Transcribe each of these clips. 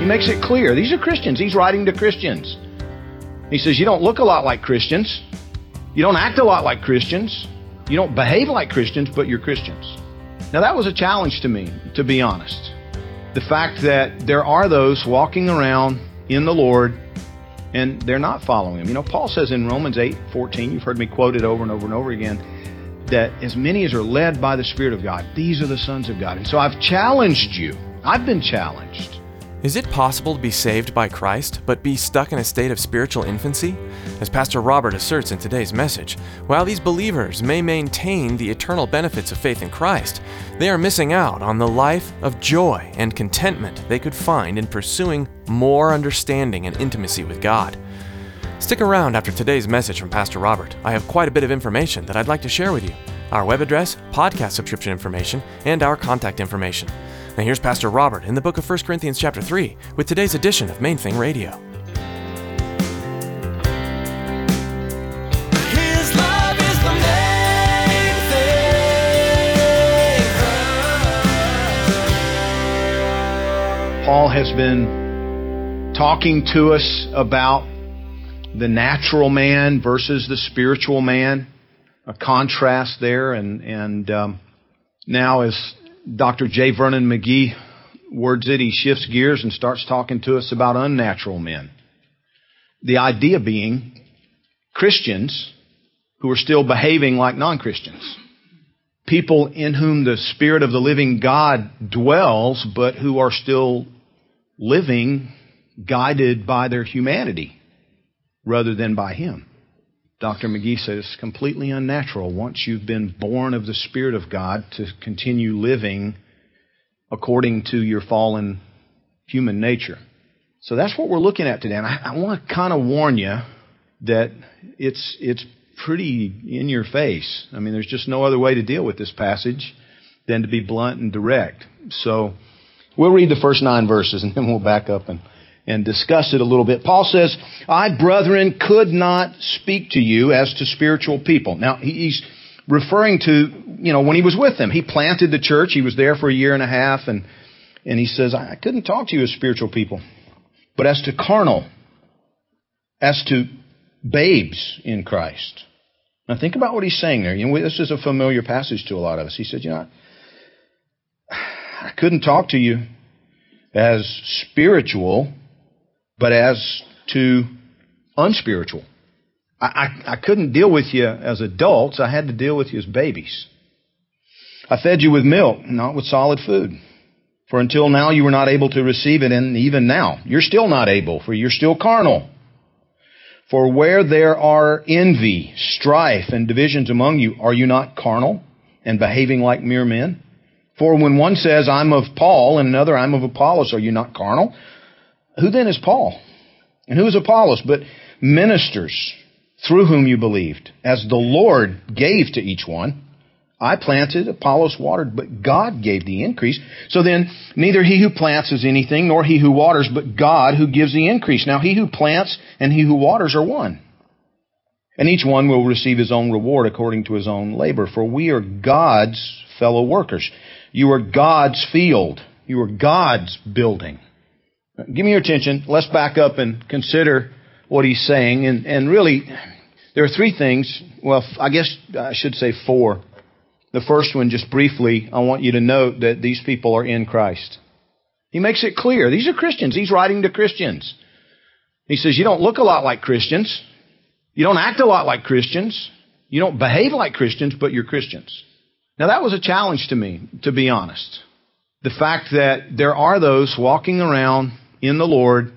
He makes it clear. These are Christians. He's writing to Christians. He says, You don't look a lot like Christians. You don't act a lot like Christians. You don't behave like Christians, but you're Christians. Now, that was a challenge to me, to be honest. The fact that there are those walking around in the Lord and they're not following him. You know, Paul says in Romans 8 14, you've heard me quote it over and over and over again, that as many as are led by the Spirit of God, these are the sons of God. And so I've challenged you. I've been challenged. Is it possible to be saved by Christ, but be stuck in a state of spiritual infancy? As Pastor Robert asserts in today's message, while these believers may maintain the eternal benefits of faith in Christ, they are missing out on the life of joy and contentment they could find in pursuing more understanding and intimacy with God. Stick around after today's message from Pastor Robert. I have quite a bit of information that I'd like to share with you our web address, podcast subscription information, and our contact information. Now here's Pastor Robert in the book of 1 Corinthians chapter 3 with today's edition of Main Thing Radio. His love is the main thing. Paul has been talking to us about the natural man versus the spiritual man, a contrast there, and and um, now as Dr. J. Vernon McGee words it, he shifts gears and starts talking to us about unnatural men. The idea being Christians who are still behaving like non-Christians. People in whom the Spirit of the living God dwells, but who are still living guided by their humanity rather than by Him. Dr. McGee says it's completely unnatural once you've been born of the Spirit of God to continue living according to your fallen human nature. So that's what we're looking at today. And I, I want to kind of warn you that it's, it's pretty in your face. I mean, there's just no other way to deal with this passage than to be blunt and direct. So we'll read the first nine verses and then we'll back up and, and discuss it a little bit. Paul says, I, brethren, could not speak to you as to spiritual people. Now, he's referring to, you know, when he was with them. He planted the church. He was there for a year and a half and, and he says, I couldn't talk to you as spiritual people, but as to carnal, as to babes in Christ. Now think about what he's saying there. You know, this is a familiar passage to a lot of us. He said, you know, I couldn't talk to you as spiritual, but as to unspiritual. I, I, I couldn't deal with you as adults. I had to deal with you as babies. I fed you with milk, not with solid food. For until now you were not able to receive it, and even now you're still not able, for you're still carnal. For where there are envy, strife, and divisions among you, are you not carnal and behaving like mere men? For when one says, I'm of Paul, and another, I'm of Apollos, are you not carnal? Who then is Paul? And who is Apollos? But ministers through whom you believed, as the Lord gave to each one. I planted, Apollos watered, but God gave the increase. So then, neither he who plants is anything, nor he who waters, but God who gives the increase. Now he who plants and he who waters are one. And each one will receive his own reward according to his own labor. For we are God's fellow workers. You are God's field. You are God's building. Give me your attention. Let's back up and consider what he's saying. And, and really, there are three things. Well, I guess I should say four. The first one, just briefly, I want you to note that these people are in Christ. He makes it clear. These are Christians. He's writing to Christians. He says, You don't look a lot like Christians. You don't act a lot like Christians. You don't behave like Christians, but you're Christians. Now, that was a challenge to me, to be honest. the fact that there are those walking around in the Lord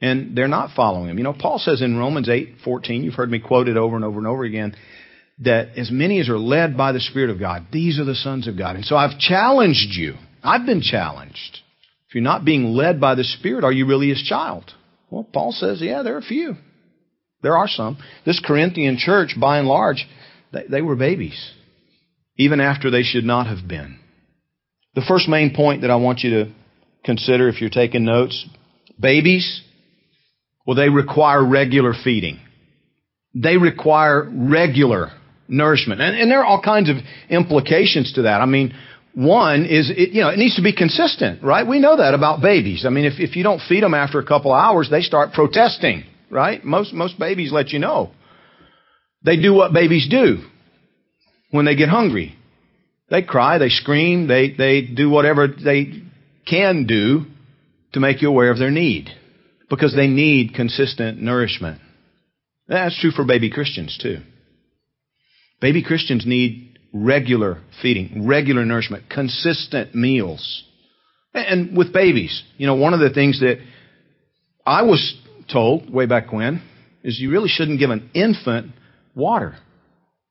and they're not following him. You know, Paul says in Romans 8:14, you've heard me quote it over and over and over again, that as many as are led by the Spirit of God, these are the sons of God. And so I've challenged you. I've been challenged. If you're not being led by the Spirit, are you really his child? Well, Paul says, yeah, there are a few. There are some. This Corinthian church, by and large, they, they were babies, even after they should not have been. The first main point that I want you to consider if you're taking notes babies, well, they require regular feeding. They require regular nourishment. And, and there are all kinds of implications to that. I mean, one is, it, you know, it needs to be consistent, right? We know that about babies. I mean, if, if you don't feed them after a couple hours, they start protesting, right? Most, most babies let you know. They do what babies do when they get hungry. They cry, they scream, they, they do whatever they can do to make you aware of their need because they need consistent nourishment. That's true for baby Christians too. Baby Christians need regular feeding, regular nourishment, consistent meals. And with babies, you know, one of the things that I was told way back when is you really shouldn't give an infant water.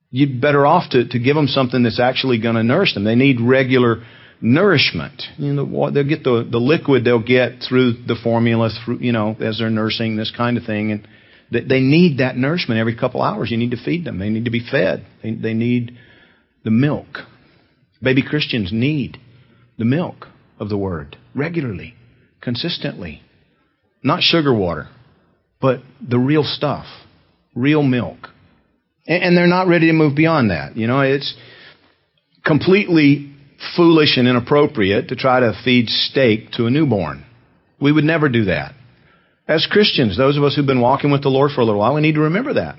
You'd better off to, to give them something that's actually going to nourish them. They need regular nourishment. You know, they'll get the, the liquid they'll get through the formula, through, you know, as they're nursing, this kind of thing. And they, they need that nourishment every couple hours. You need to feed them. They need to be fed. They, they need the milk. Baby Christians need the milk of the Word regularly, consistently. Not sugar water, but the real stuff, real milk. And, and they're not ready to move beyond that. You know, it's completely foolish and inappropriate to try to feed steak to a newborn. We would never do that. As Christians, those of us who've been walking with the Lord for a little while, we need to remember that.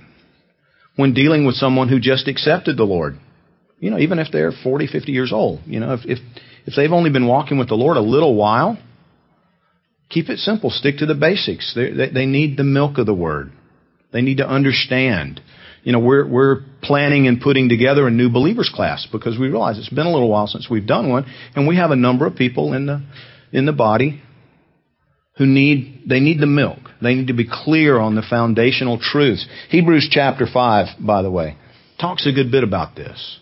When dealing with someone who just accepted the Lord, you know, even if they're 40, 50 years old, you know, if, if, if they've only been walking with the Lord a little while, keep it simple. Stick to the basics. They, they, they need the milk of the Word. They need to understand you know, we're, we're planning and putting together a new believers class because we realize it's been a little while since we've done one, and we have a number of people in the, in the body who need, they need the milk. They need to be clear on the foundational truths. Hebrews chapter 5, by the way, talks a good bit about this.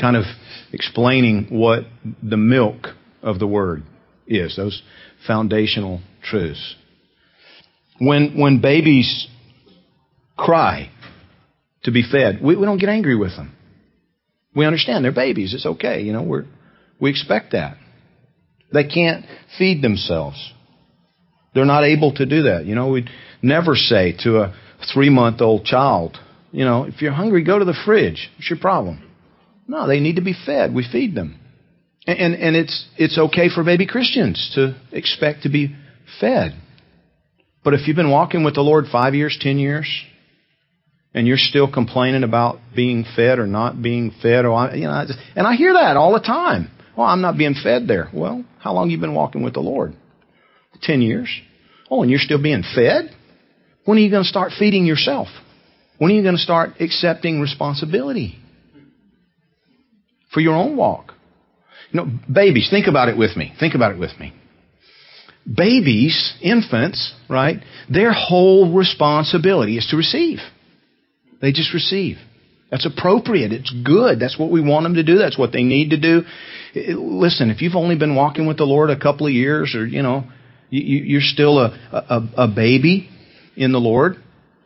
Kind of explaining what the milk of the word is, those foundational truths. When, when babies cry to be fed. We, we don't get angry with them. We understand they're babies. It's okay. You know, we're, we expect that. They can't feed themselves. They're not able to do that. You know, we'd never say to a three month old child, you know, if you're hungry, go to the fridge. What's your problem? No, they need to be fed. We feed them. And, and, and it's, it's okay for baby Christians to expect to be fed. But if you've been walking with the Lord five years, ten years, and you're still complaining about being fed or not being fed, or you know, and I hear that all the time. Well, I'm not being fed there. Well, how long you been walking with the Lord? Ten years. Oh, and you're still being fed? When are you going to start feeding yourself? When are you going to start accepting responsibility for your own walk? You know, babies, think about it with me. Think about it with me. Babies, infants, right? Their whole responsibility is to receive. They just receive. That's appropriate. It's good. That's what we want them to do. That's what they need to do. Listen, if you've only been walking with the Lord a couple of years or, you know, you're still a, a, a baby in the Lord,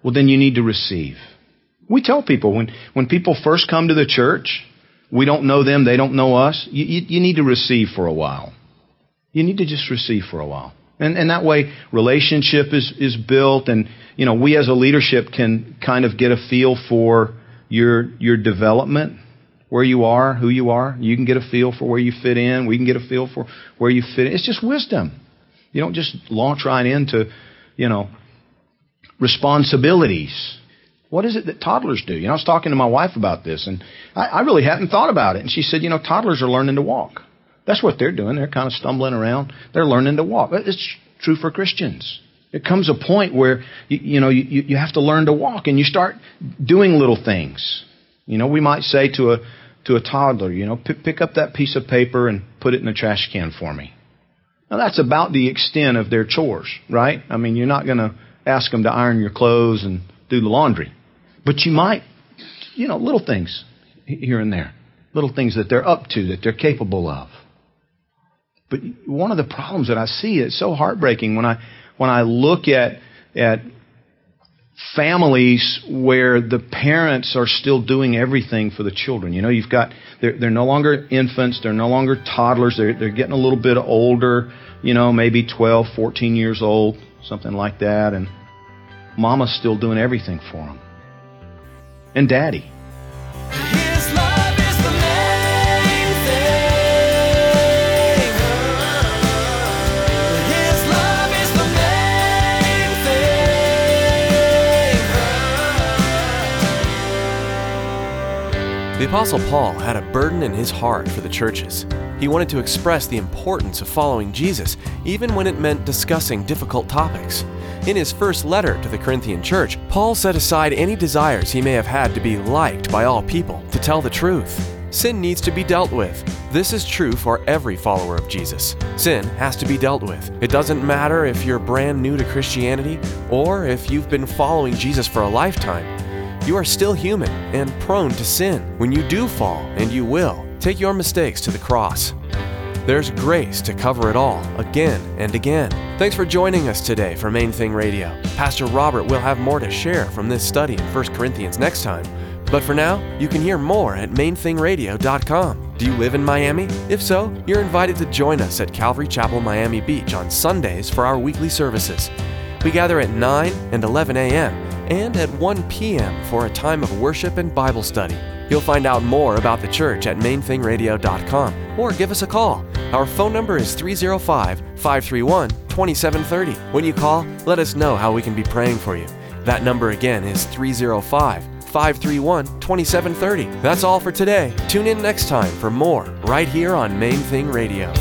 well, then you need to receive. We tell people when, when people first come to the church, we don't know them, they don't know us, you, you, you need to receive for a while. You need to just receive for a while. And, and that way, relationship is, is built, and you know, we as a leadership can kind of get a feel for your your development, where you are, who you are. You can get a feel for where you fit in. We can get a feel for where you fit in. It's just wisdom. You don't just launch right into, you know, responsibilities. What is it that toddlers do? You know, I was talking to my wife about this, and I, I really hadn't thought about it. And she said, you know, toddlers are learning to walk. That's what they're doing. They're kind of stumbling around. They're learning to walk. It's true for Christians. It comes a point where you, you know you, you have to learn to walk, and you start doing little things. You know, we might say to a to a toddler, you know, pick, pick up that piece of paper and put it in the trash can for me. Now that's about the extent of their chores, right? I mean, you're not going to ask them to iron your clothes and do the laundry. But you might, you know, little things here and there. Little things that they're up to, that they're capable of. But one of the problems that I see, it's so heartbreaking when I, when I look at, at families where the parents are still doing everything for the children. You know, you've got, they're, they're no longer infants, they're no longer toddlers, they're, they're getting a little bit older, you know, maybe 12, 14 years old, something like that, and mama's still doing everything for them. And daddy. The Apostle Paul had a burden in his heart for the churches. He wanted to express the importance of following Jesus, even when it meant discussing difficult topics. In his first letter to the Corinthian church, Paul set aside any desires he may have had to be liked by all people, to tell the truth. Sin needs to be dealt with. This is true for every follower of Jesus. Sin has to be dealt with. It doesn't matter if you're brand new to Christianity or if you've been following Jesus for a lifetime. You are still human and prone to sin. When you do fall, and you will, take your mistakes to the cross. There's grace to cover it all again and again. Thanks for joining us today for Main Thing Radio. Pastor Robert will have more to share from this study in 1 Corinthians next time. But for now, you can hear more at mainthingradio.com. Do you live in Miami? If so, you're invited to join us at Calvary Chapel, Miami Beach on Sundays for our weekly services. We gather at 9 and 11 a.m. and at 1 p.m. for a time of worship and Bible study. You'll find out more about the church at mainthingradio.com or give us a call. Our phone number is 305 531 2730. When you call, let us know how we can be praying for you. That number again is 305 531 2730. That's all for today. Tune in next time for more right here on Main Thing Radio.